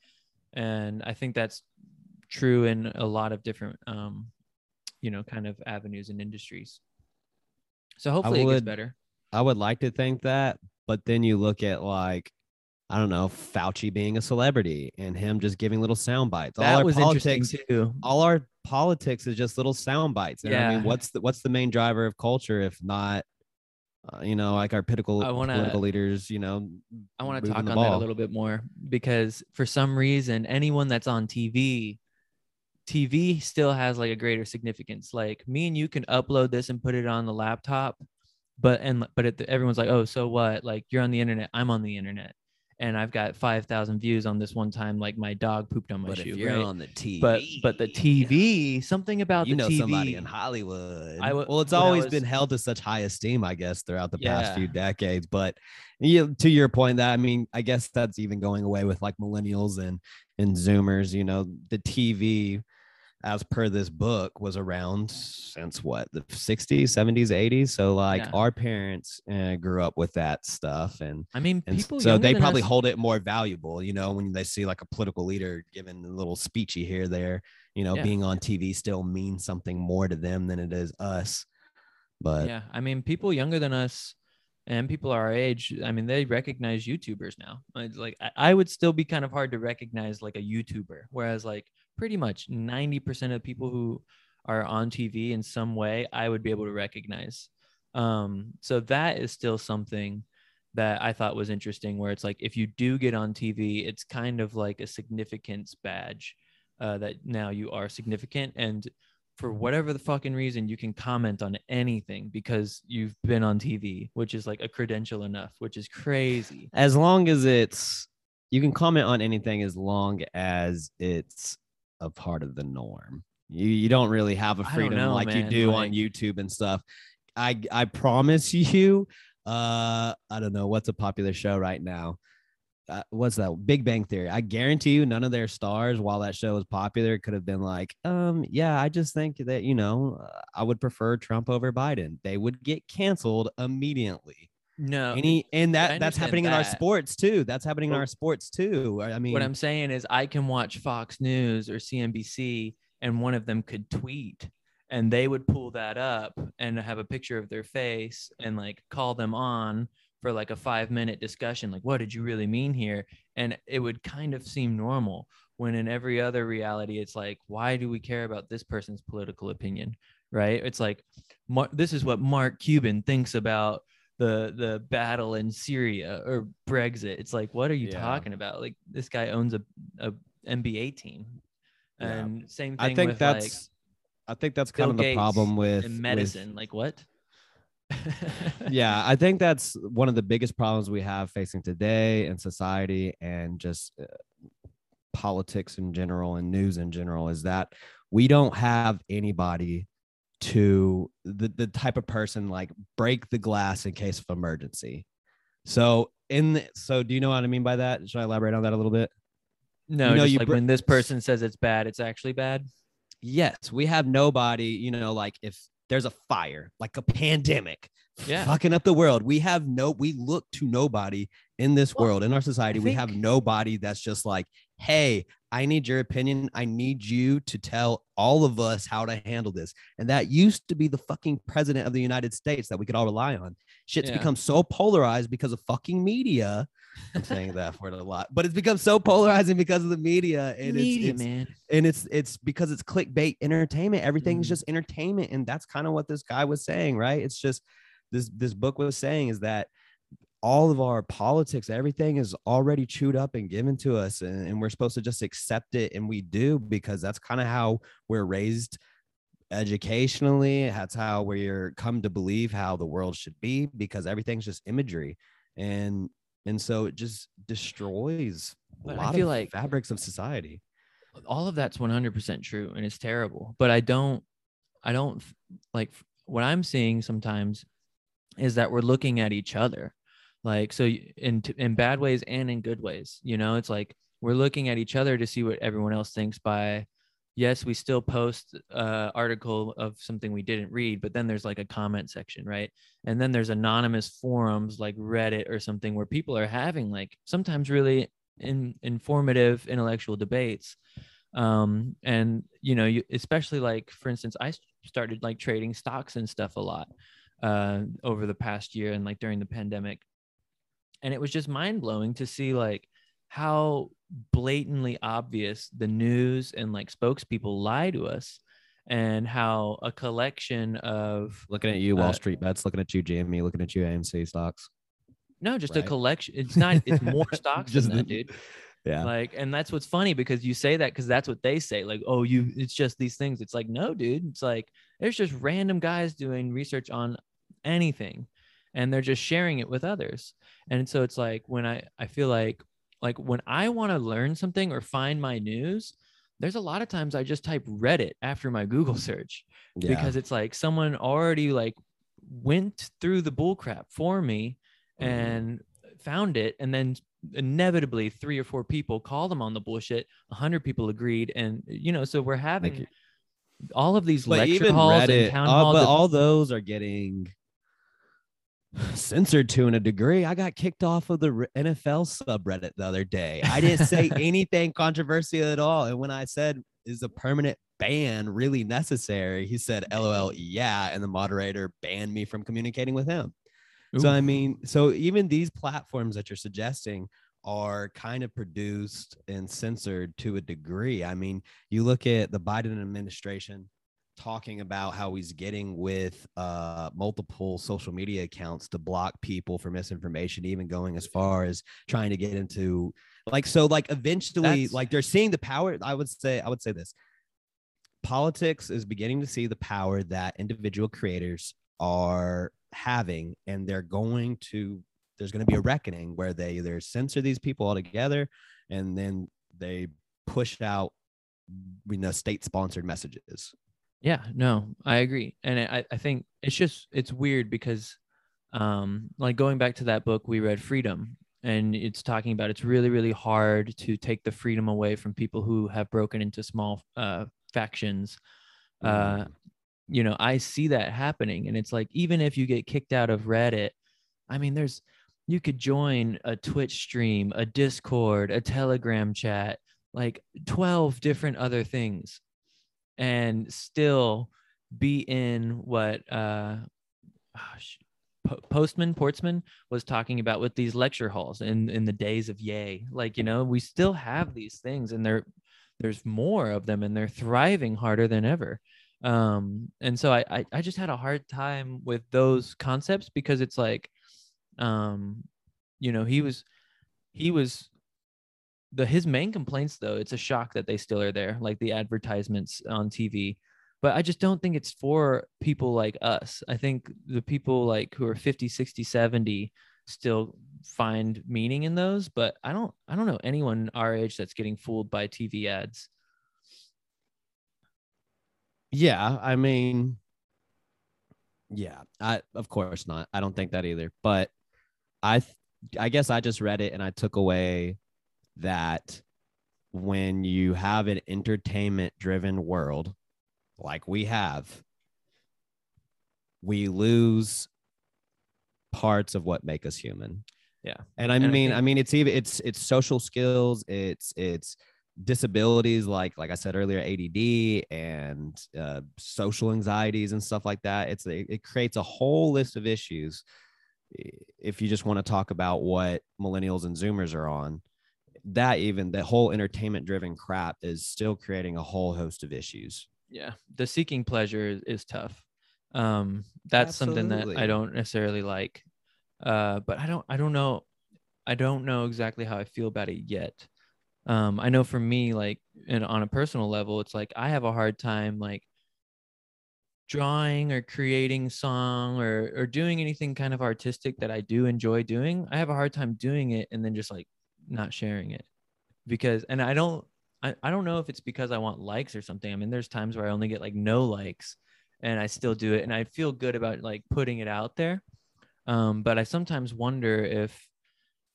and I think that's true in a lot of different, um, you know, kind of avenues and industries. So hopefully would, it gets better. I would like to think that, but then you look at like I don't know, Fauci being a celebrity and him just giving little sound bites. That all our was politics, too. all our politics is just little sound bites. And I mean, Yeah. what's the what's the main driver of culture if not, uh, you know, like our political I wanna- political leaders, you know, I want to talk on that a little bit more because for some reason, anyone that's on TV, TV still has like a greater significance. Like me and you can upload this and put it on the laptop, but and but it, everyone's like, oh, so what? Like you're on the internet, I'm on the internet, and I've got five thousand views on this one time. Like my dog pooped on my But shoe. if you're right? on the TV, but but the TV, something about you the know TV. somebody in Hollywood. I w- well, it's always was- been held to such high esteem, I guess, throughout the past Yeah. few decades. But you, to your point, that I mean, I guess that's even going away with like millennials and and Zoomers. You know, the TV, as per this book, was around since what the 60s, 70s, 80s. So like Yeah. our parents uh, grew up with that stuff, and I mean, and people. so they probably us- hold it more valuable, you know, when they see like a political leader giving a little speechy here, there, you know, Yeah. being on TV still means something more to them than it is us. But yeah i mean people younger than us and people our age i mean they recognize youtubers now It's like I would still be kind of hard to recognize like a youtuber whereas like pretty much 90% of people who are on tv in some way i would be able to recognize um so that is still something that i thought was interesting where it's like if you do get on tv it's kind of like a significance badge uh, that now you are significant and for whatever the fucking reason, you can comment on anything because you've been on TV, which is like a credential enough, which is crazy. as long as it's, you can comment on anything as long as it's a part of the norm. You, you don't really have a freedom know, like you do like- on YouTube and stuff. I I promise you, uh, I don't know what's a popular show right now. uh, what's that Big Bang Theory? I guarantee you, none of their stars, while that show was popular, could have been like, um, yeah, I just think that you know, uh, I would prefer Trump over Biden. They would get canceled immediately. No, Any and that that's happening in our sports too. That's happening in our sports too. I mean, what I'm saying is I can watch Fox News or CNBC and one of them could tweet and they would pull that up and have a picture of their face and like call them on for like a 5 minute discussion like what did you really mean here and it would kind of seem normal when in every other reality it's like why do we care about this person's political opinion right it's like this is what Mark Cuban thinks about the the battle in Syria or Brexit. It's like, what are you Yeah. talking about? Like this guy owns a, a NBA team, Yeah. same thing I think that's I think that's Bill kind of the Gates problem with like in with- medicine. Like what? yeah, I think that's one of the biggest problems we have facing today in society and just uh, politics in general and news in general is that we don't have anybody to the, the type of person like break the glass in case of emergency. So in the, so do you know what I mean by that? Should I elaborate on that a little bit? no, You know, just you like br- when this person says it's bad, it's actually bad. Yes, we have nobody, you know, like if there's a fire, like a pandemic, Yeah. fucking up the world. We have no, we look to nobody in this Well, world, in our society. We have nobody that's just like, hey, I need your opinion. I need you to tell all of us how to handle this. And that used to be the fucking president of the United States that we could all rely on. Shit's Yeah. become so polarized because of fucking media. I'm saying that word a lot, but it's become so polarizing because of the media. And Media, it's, it's man. and it's it's because it's clickbait entertainment everything's Mhm. just entertainment and that's kind of what this guy was saying right it's just this this book was saying is that all of our politics everything is already chewed up and given to us and, and we're supposed to just accept it and we do because that's kind of how we're raised educationally. That's how we're come to believe how the world should be because everything's just imagery. And and so it just destroys a But I lot feel of like- fabrics of society. all of that's 100% true and it's terrible but i don't i don't like what i'm seeing sometimes is that we're looking at each other like so in in bad ways and in good ways you know? It's like we're looking at each other to see what everyone else thinks by yes we still post uh article of something we didn't read but then there's like a comment section right? And then there's anonymous forums like reddit or something where people are having like sometimes really in, informative intellectual debates. Um and you know you especially like for instance i started like trading stocks and stuff a lot uh over the past year and like during the pandemic and it was just mind-blowing to see like how blatantly obvious the news and like spokespeople lie to us and how a collection of Looking at you, Wall Uh, Street bets. Looking at you, GME. Looking at you, AMC stocks. no just a collection it's not it's more stocks Just than that dude Yeah. like and that's what's funny because you say that because that's what they say like oh you it's just these things it's like no dude it's like there's just random guys doing research on anything and they're just sharing it with others and so it's like when i i feel like like when i want to learn something or find my news there's a lot of times i just type reddit after my google search yeah. because it's like someone already like went through the bull crap for me Mhm. and found it and then inevitably three or four people called them on the bullshit a hundred people agreed and you know so we're having all of these but lecture halls Reddit, and town all- halls but all those are getting censored to in a degree. I got kicked off of the NFL subreddit the other day. I didn't say anything controversial at all. And when I said, is a permanent ban really necessary? He said, LOL, yeah. And the moderator banned me from communicating with him. So, I mean, so even these platforms that you're suggesting are kind of produced and censored to a degree. I mean, you look at the Biden administration talking about how he's getting with uh, multiple social media accounts to block people for misinformation, even going as far as trying to get into like so like eventually That's- like they're seeing the power. I would say I would say this. Politics is beginning to see the power that individual creators are having, and they're going to there's going to be a reckoning where they either censor these people altogether and then they push out you know state sponsored messages yeah no i agree and I, I think it's just it's weird because um like going back to that book we read freedom and it's talking about it's really really hard to take the freedom away from people who have broken into small uh factions. Uh you know i see that happening and it's like even if you get kicked out of reddit i mean there's you could join a twitch stream a discord a telegram chat like 12 different other things and still be in what uh ah, postman portsman was talking about with these lecture halls in in the days of yay like you know we still have these things and they're there's more of them and they're thriving harder than ever. Um and so I, I i just had a hard time with those concepts because it's like um you know he was he was the his main complaints though it's a shock that they still are there like the advertisements on tv but i just don't think it's for people like us. I think the people like who are 50 60 70 still find meaning in those but i don't i don't know anyone our age that's getting fooled by tv ads. Yeah i mean yeah i of course not. I don't think that either. But i th- i guess i just read it and i took away that when you have an entertainment driven world like we have we lose parts of what make us human. Yeah. and i And mean i, think- mean it's even it's it's social skills it's it's disabilities like like i said earlier add and uh, social anxieties and stuff like that. It's it, it creates a whole list of issues if you just want to talk about what millennials and zoomers are on that even the whole entertainment driven crap is still creating a whole host of issues. Yeah the seeking pleasure is, is tough. Um that's something that i don't necessarily like. Uh but i don't i don't know i don't know exactly how i feel about it yet. Um i know for me like and on a personal level it's like i have a hard time like drawing or creating song or or doing anything kind of artistic that I do enjoy doing, I have a hard time doing it and then just like not sharing it. Because and I don't I, I don't know if it's because I want likes or something. I mean, there's times where I only get like no likes and I still do it and I feel good about like putting it out there. Um, but I sometimes wonder if,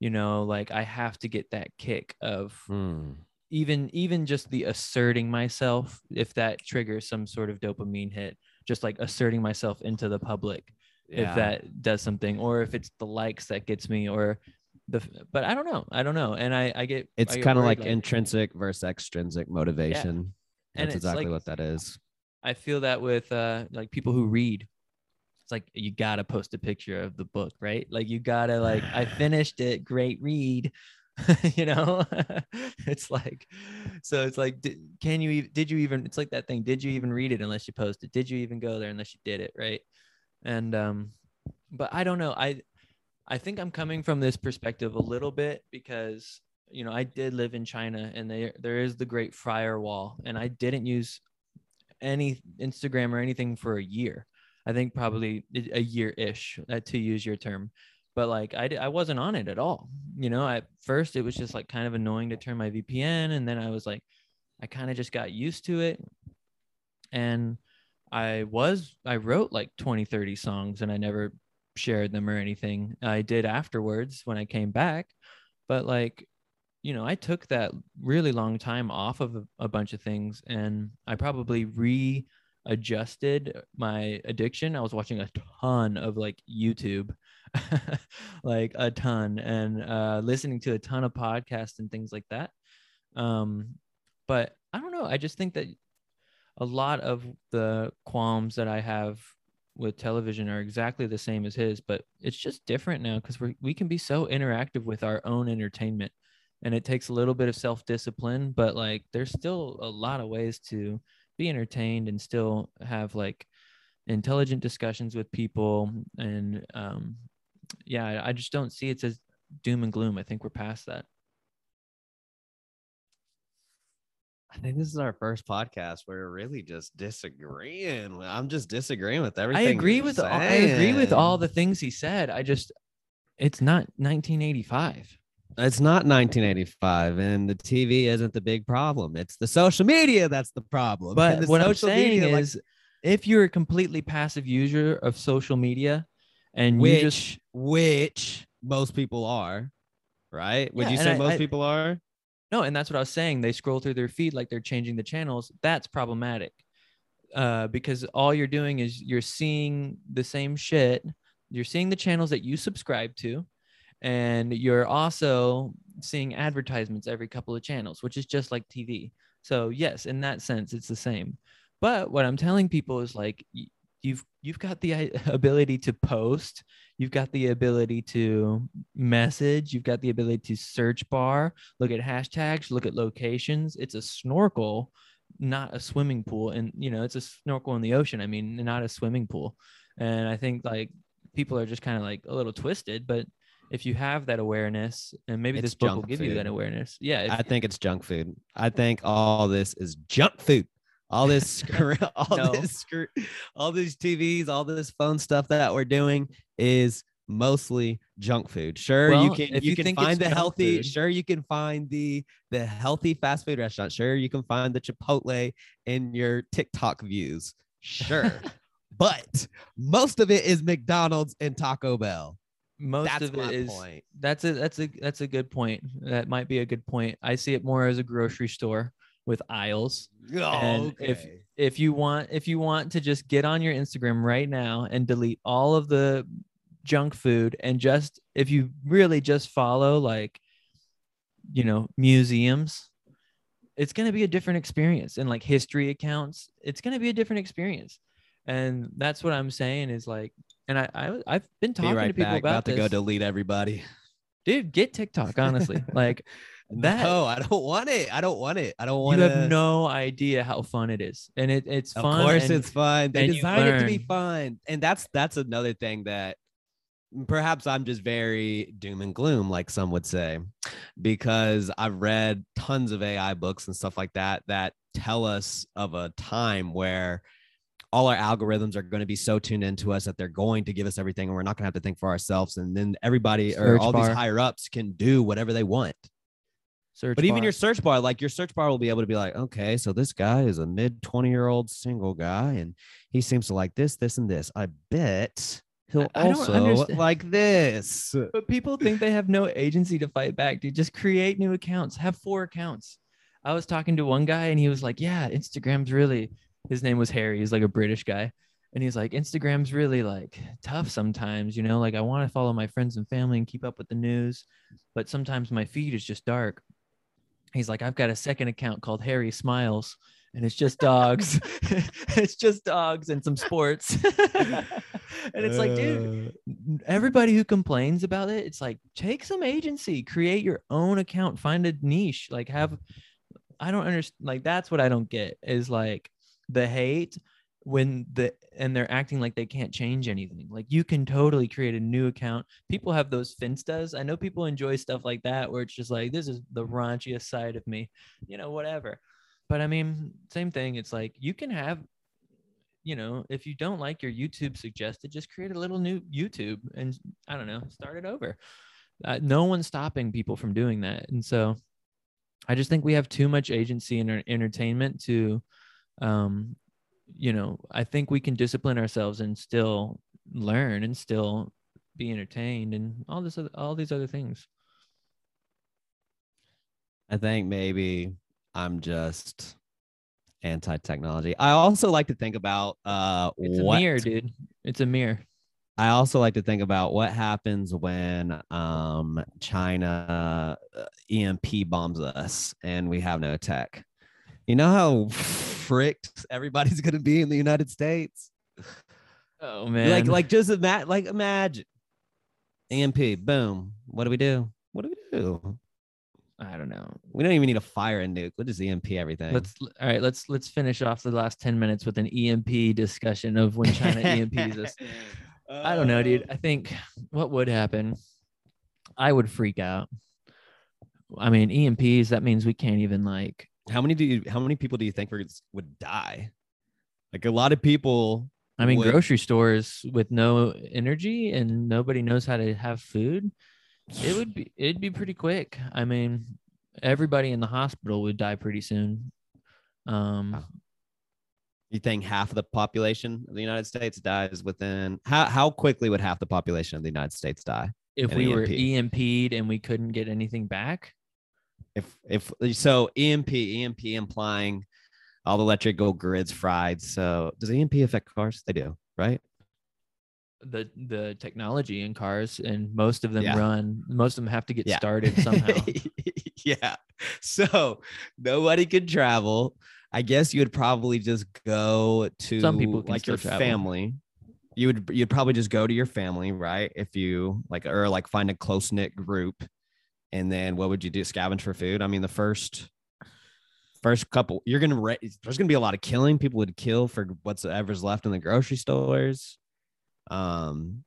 you know, like I have to get that kick of Hmm. even even just the asserting myself, if that triggers some sort of dopamine hit, just like asserting myself into the public, Yeah. if that does something, or if it's the likes that gets me, or the but I don't know. I don't know. And I I get it's kind of like intrinsic versus extrinsic motivation. And That's exactly like- what that is. I feel that with uh like people who read. It's like you gotta post a picture of the book, right? Like you gotta like I finished it, great read. you know, it's like so it's like can you did you even it's like that thing did you even read it unless you post it did you even go there unless you did it right and um but I don't know I I think I'm coming from this perspective a little bit because you know I did live in China and there there is the Great Firewall and I didn't use any Instagram or anything for a year. I think probably a year ish, uh, to use your term. But like I, I wasn't on it at all. You know, at first it was just like kind of annoying to turn my VPN, and then I was like, I kind of just got used to it. And I was, I wrote like 20, 30 songs, and I never shared them or anything. I did afterwards when I came back, but like you know, I took that really long time off of a, a bunch of things and I probably readjusted my addiction. I was watching a ton of like YouTube, like a ton, and uh, listening to a ton of podcasts and things like that. Um, but I don't know. I just think that a lot of the qualms that I have with television are exactly the same as his, but it's just different now because we we can be so interactive with our own entertainment and it takes a little bit of self-discipline but like there's still a lot of ways to be entertained and still have like intelligent discussions with people and um yeah i just don't see it as doom and gloom. I think we're past that I think this is our first podcast where we're really just disagreeing. I'm just disagreeing with everything. i agree with all, i agree with all the things he said i just it's not 1985 It's not 1985, and the TV isn't the big problem. It's the social media that's the problem. But the what I'm saying media, like, is, if you're a completely passive user of social media, and which you just which most people are, right? Would Yeah, you say I- most I- people are? No, and that's what I was saying. They scroll through their feed like they're changing the channels. That's problematic, uh, because all you're doing is you're seeing the same shit. You're seeing the channels that you subscribe to, and you're also seeing advertisements every couple of channels, which is just like TV. So yes, in that sense, it's the same. But what I'm telling people is like you've you've got the uh, ability to post, you've got the ability to message, you've got the ability to search bar, look at hashtags, look at locations. It's a snorkel, not a swimming pool, and you know it's a snorkel in the ocean. I mean, not a swimming pool. And I think like people are just kind of like a little twisted, but if you have that awareness, and maybe It's this book will give you that awareness. Yeah, if, I think it's junk food. I think all this is junk food. All this, scr- all No. this, scr- all these TVs, all this phone stuff that we're doing is mostly junk food. Sure, you can if you, you can find the healthy. food- Sure, you can find the the healthy fast food restaurant. Sure, you can find the Chipotle in your TikTok views. Sure, but most of it is McDonald's and Taco Bell. most That's of it is point. that's a that's a that's a good point. That might be a good point. I see it more as a grocery store with aisles. Oh, And if- okay. If you want if you want to just get on your Instagram right now and delete all of the junk food and just if you really just follow like you know museums it's going to be a different experience and like history accounts it's going to be a different experience and that's what i'm saying is like and i, I i've been Be talking right to people back. about About to this go delete everybody. dude get tiktok honestly like that No, I don't want it. I don't want it. I don't want you to. have no idea how fun it is and it, it's fun Of course, and- it's fun. They designed it to be fun, and that's that's another thing that perhaps I'm just very doom and gloom, like some would say, because I've read tons of AI books and stuff like that that tell us of a time where all our algorithms are going to be so tuned into us that they're going to give us everything and we're not going to have to think for ourselves and then everybody or all bar. these higher ups can do whatever they want Search but even your search bar like your search bar will be able to be like okay so this guy is a mid 20 year old single guy and he seems to like this this and this i bet he'll I- I also understand- like this But people think they have no agency to fight back, dude. Just create new accounts. Have four accounts. I was talking to one guy and he was like, Yeah, Instagram's really his name was Harry. He's like a British guy. And he's like, Instagram's really like tough sometimes, you know, like I want to follow my friends and family and keep up with the news, but sometimes my feed is just dark. He's like, I've got a second account called Harry Smiles, and it's just dogs. it's just dogs and some sports. and it's like, dude, Uh, everybody who complains about it, it's like take some agency, create your own account, find a niche, like have I don't understand like that's what I don't get is like the hate when the and they're acting like they can't change anything. Like you can totally create a new account. People have those finstas. I know people enjoy stuff like that where it's just like this is the raunchiest side of me, you know, whatever. But I mean, same thing. It's like you can have you know, if you don't like your YouTube suggested, just create a little new YouTube and I don't know, start it over. Uh, no one's stopping people from doing that. And so I just think we have too much agency in our entertainment to, um, you know, I think we can discipline ourselves and still learn and still be entertained and all this, other, all these other things. I think maybe I'm just anti-technology. I also like to think about uh It's what a mirror, dude. It's a mirror. I also like to think about what happens when um China uh, EMP bombs us and we have no tech. You know how fricked everybody's going to be in the United States? Oh man. Like like just ima- like imagine EMP boom. What do we do? What do we do? I don't know. We don't even need a fire and nuke. We'll just EMP everything. Let's all right. Let's let's finish off the last ten minutes with an EMP discussion of when China EMPs us. I don't know, dude. I think what would happen, I would freak out. I mean, EMPs. That means we can't even like. How many do you? How many people do you think would would die? Like a lot of people. I mean, would- grocery stores with no energy and nobody knows how to have food. It would be. It'd be pretty quick. I mean, everybody in the hospital would die pretty soon. Um, Wow. You think half of the population of the United States dies within how how quickly would half the population of the United States die? if we were EMP. EMP'd and we couldn't get anything back, If if so, EMP EMP implying all the electrical grids fried. So does EMP affect cars? They do, right? the the technology in cars and most of them Yeah. run. Most of them have to get Yeah. started somehow. yeah. So nobody could travel. I guess you would probably just go to Some people like your travel. family. You would you'd probably just go to your family, right? If you like or like find a close knit group. And then what would you do? Scavenge for food? I mean, the first first couple, you're gonna ra- there's gonna be a lot of killing. People would kill for whatsoever's left in the grocery stores. Um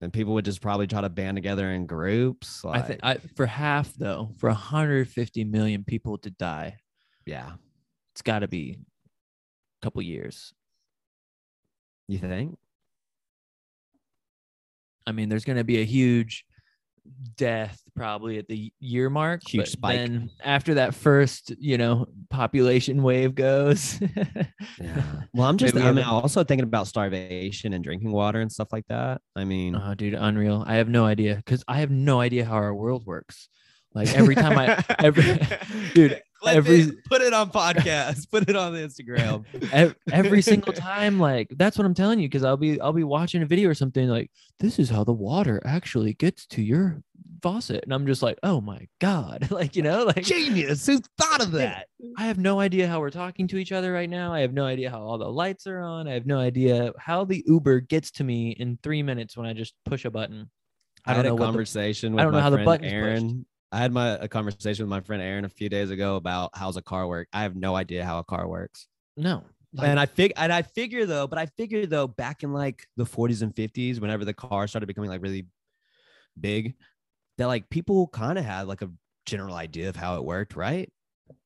and people would just probably try to band together in groups. I think I, for half though, for 150 million people to die, yeah. it's got to be a couple years. You think? I mean, there's going to be a huge death probably at the year mark. Huge but spike. Then after that first, you know, population wave goes. Yeah. Well, I'm just Maybe I'm have also thinking about starvation and drinking water and stuff like that. I mean, Oh, dude, unreal. I have no idea because I have no idea how our world works. Like every time I, every, dude, Clip every- it, put it on podcast, put it on the Instagram. every single time like that's what i'm telling you because i'll be i'll be watching a video or something like this is how the water actually gets to your faucet and i'm just like oh my god like you know like Genius. Who thought of that? i have no idea how we're talking to each other right now i have no idea how all the lights are on i have no idea how the uber gets to me in three minutes when i just push a button I, i had don't know a what the, conversation with I don't know how the friend button's pushed. I had my a conversation with my friend Aaron a few days ago about how's a car work. I have no idea how a car works. no like, and I fig and I figure though, but I figure though, back in like the 40s and 50s, whenever the car started becoming like really big, that like people kind of had like a general idea of how it worked, right?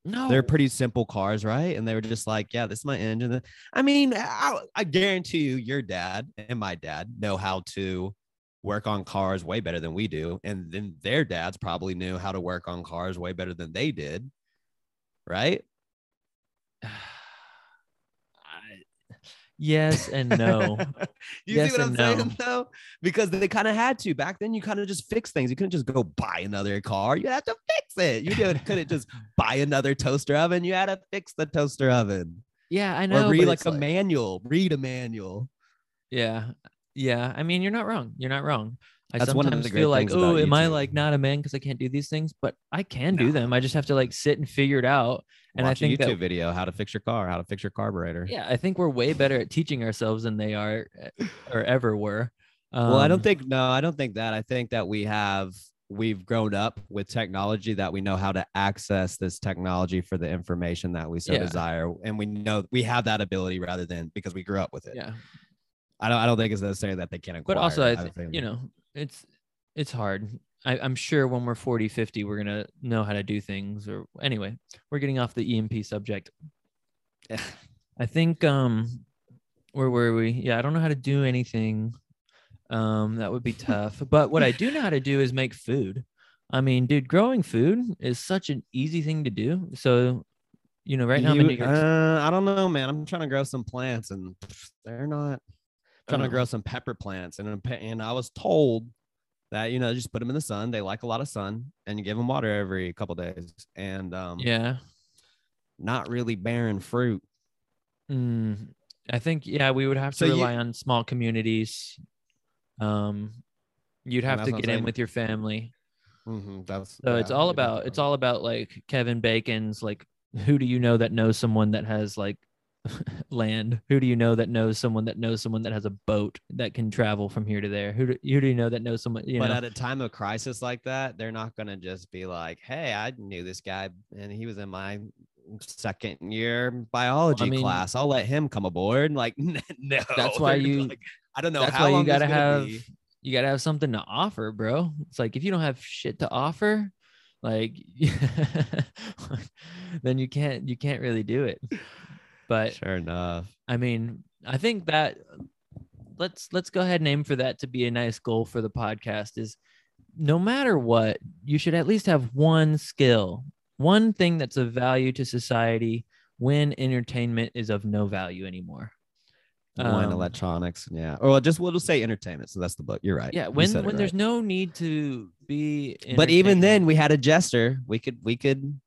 No, They're pretty simple cars, right? And they were just like, yeah, this is my engine. I mean, I, I guarantee you, your dad and my dad know how to work on cars way better than we do. And then their dads probably knew how to work on cars way better than they did. Right. yes and no. you Yes see what I'm and saying no. though? Because they kind of had to. Back then, you kind of just fix things. You couldn't just go buy another car. You had to fix it. You couldn't just buy another toaster oven. You had to fix the toaster oven. yeah, I know. or read like it's a manual. Read a manual. Yeah. Yeah. I mean, you're not wrong. You're not wrong. I That's one of the sometimes feel like, oh, am I like not a man because I can't do these things? But I can do them. I just have to like sit and figure it out. And Watch I think a YouTube that, video how to fix your car, how to fix your carburetor. yeah, I think we're way better at teaching ourselves than they are eh, or ever were. well, I don't Um, think no, I don't think that. I think that we have we've grown up with technology that we know how to access this technology for the information that we so Yeah. desire, and we know we have that ability rather than because we grew up with it. Yeah. I don't. I don't think it's necessary that they can't acquire. But also. I think, you know, it's, it's hard. I, I'm sure when we're 40, 50, we're to know how to do things or anyway, we're getting off the EMP subject. I think um where were we? Yeah, I don't know how to do anything. Um that would be tough. But what I do know how to do is make food. I mean, dude, growing food is such an easy thing to do. So, you know, right now You- uh, I don't know, man. I'm trying to grow some plants, and they're not trying to grow some pepper plants. And and I was told that you know just put them in the sun. They like a lot of sun, and you give them water every couple days. And um, yeah. not really bearing fruit. Mm, I think yeah, we would have to So you- rely on small communities. Um you'd have to get in with your family. Mhm, that's So it's all you'd have to about it's all about like Kevin Bacon's like who do you know that knows someone that has like land? Who do you know that knows someone that knows someone that has a boat that can travel from here to there? Who do, who do you know that knows someone? You but know, at a time of crisis like that, they're not gonna just be like, "Hey, I knew this guy, and he was in my second year biology mean- class. I'll let him come aboard." Like, no, That's why you- like, I don't know. that's how why you gotta gonna have be. you gotta have something to offer, bro. It's like if you don't have shit to offer, like then you can't you can't really do it. But Sure enough. I mean, I think that let's let's go ahead and aim for that to be a nice goal for the podcast is no matter what, you should at least have one skill, one thing that's of value to society when entertainment is of no value anymore. One Um, electronics, yeah, or just we'll just say entertainment. So that's the book. You're right. Yeah, when when there's no need to be but even then, we had a jester. We could, we could,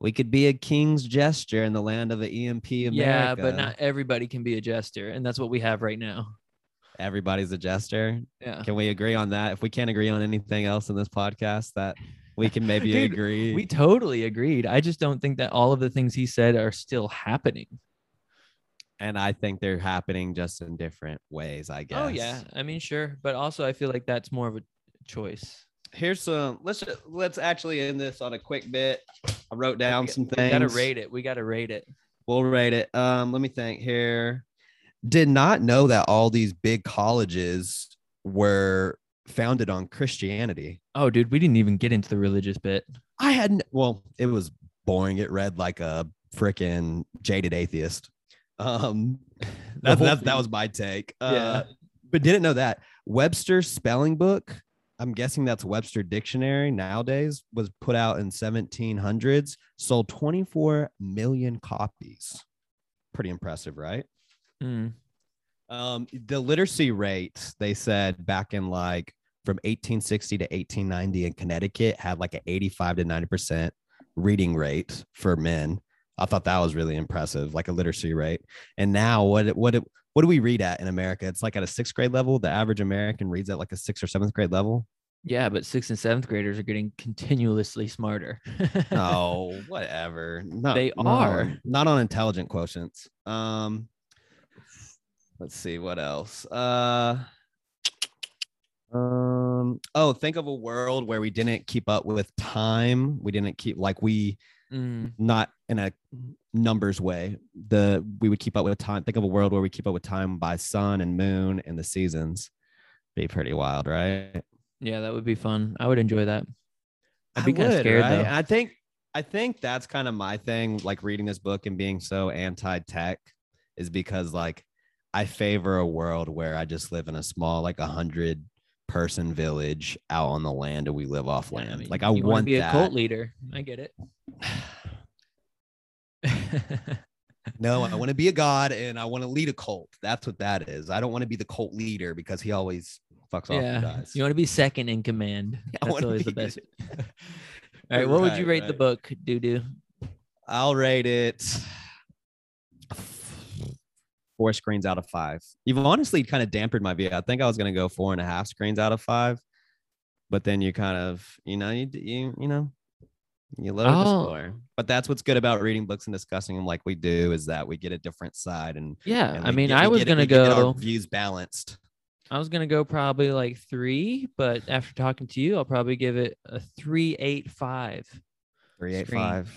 we could be a king's gesture in the land of the EMP America. yeah, but not everybody can be a jester, and that's what we have right now. everybody's a jester. Yeah. Can we agree on that? If we can't agree on anything else in this podcast, that we can maybe Dude, agree. We totally agreed. I just don't think that all of the things he said are still happening. and I think they're happening just in different ways. I guess. Oh yeah, I mean sure, but also I feel like that's more of a choice. Here's some. Let's let's actually end this on a quick bit. I wrote down We- some We things. gotta rate it. We gotta rate it. We'll rate it. Um, let me think here. Did not know that all these big colleges were founded on Christianity. Oh, dude, we didn't even get into the religious bit. I hadn't. Well, it was boring. It read like a freaking jaded atheist. Um, that's, whole that's, that was my take. Yeah. Uh, but didn't know that Webster's spelling book. I'm guessing that's Webster Dictionary nowadays was put out in 1700s, sold 24 million copies. Pretty impressive, right? Hmm. Um, the literacy rate they said back in like from 1860 to 1890 in Connecticut had like an 85 to 90 percent reading rate for men. I thought that was really impressive, like a literacy rate. And now, what what what do we read at in America? It's like at a sixth grade level. The average American reads at like a sixth or seventh grade level. Yeah, but sixth and seventh graders are getting continuously smarter. Oh, whatever. Not, They are. on- not on intelligent quotients. Um, let's see what else. Uh, um. Oh, think of a world where we didn't keep up with time. We didn't keep like we Mm, not in a numbers way. The we would keep up with time. Think of a world where we keep up with time by sun and moon and the seasons. Be pretty wild, right? Yeah, that would be fun. I would enjoy that. I'd I be kind of scared right? though. I think I think that's kind of my thing, like reading this book and being so anti-tech, is because like I favor a world where I just live in a small, like a hundred person village out on the land and we live off Yeah, land. mean, like I you wanna be that. a cult leader. I get it. No, I want to be a god and I want to lead a cult. That's what that is. I don't want to be the cult leader because he always fucks off and yeah, dies. you want to be second in command. That's always the best. All right, what would you Right, rate the book, doo doo? I'll rate it four screens out of five. You've honestly kind of dampened my view. I think I was gonna go four and a half screens out of five, but then you kind of, you know, you you you know, you lower the Oh. score. But that's what's good about reading books and discussing them like we do is that we get a different side and. Yeah, and I mean, get- I was get gonna we get our go. views balanced. I was gonna go probably like three, but after talking to you, I'll probably give it a three eight five. Three eight five.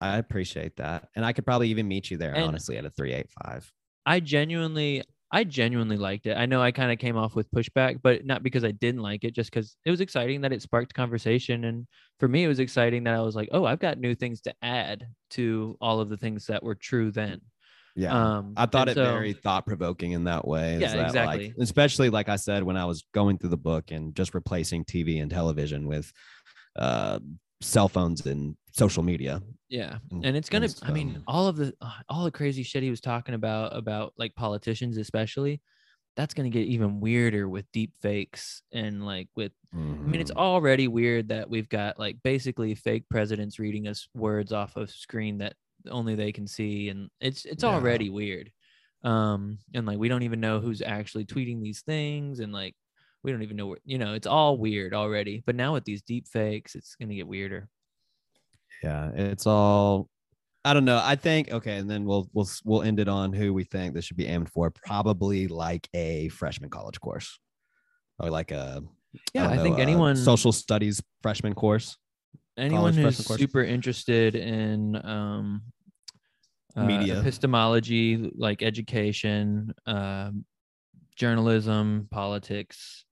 I appreciate that, and I could probably even meet you there And- honestly at a three eight five. I genuinely, I genuinely liked it. I know I kind of came off with pushback, but not because I didn't like it, just because it was exciting that it sparked conversation. And for me, it was exciting that I was like, oh, I've got new things to add to all of the things that were true then. Yeah. Um, I thought it so- very thought provoking in that way. Yeah, that, exactly. Like, especially like I said when I was going through the book and just replacing TV and television with uh, cell phones and social media. Yeah, and- and it's gonna. and I mean, all of the uh, all the crazy shit he was talking about about like politicians, especially. That's gonna get even weirder with deep fakes and like with I mean, it's Mhm. already weird that we've got like basically fake presidents reading us words off of screen that only they can see, and it's it's Yeah. already weird. Um, and like we don't even know who's actually tweeting these things, and like we don't even know where you know it's all weird already. But now with these deep fakes, it's gonna get weirder. yeah, it's all. I don't know. I think okay, and then we'll we'll we'll end it on who we think this should be aimed for. Probably like a freshman college course, or like a Yeah, don't I, think know, anyone social studies freshman course. anyone who's super interested in um uh, Media. epistemology like education um journalism politics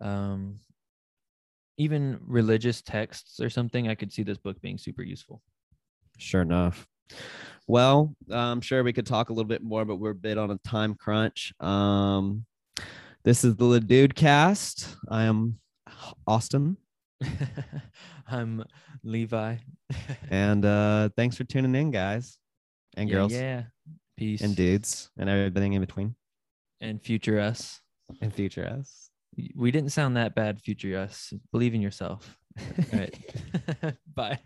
um even religious texts or something i could see this book being super useful Sure enough. Well, I'm sure we could talk a little bit more, but we're a bit on a time crunch. Um, this is the Dude Cast. I am Austin, i'm levi and uh, thanks for tuning in, guys and Yeah, girls. yeah. Peace. And dudes. And everything in between. And future us. And future us. we didn't sound that bad future us. Believe in yourself. All right. Bye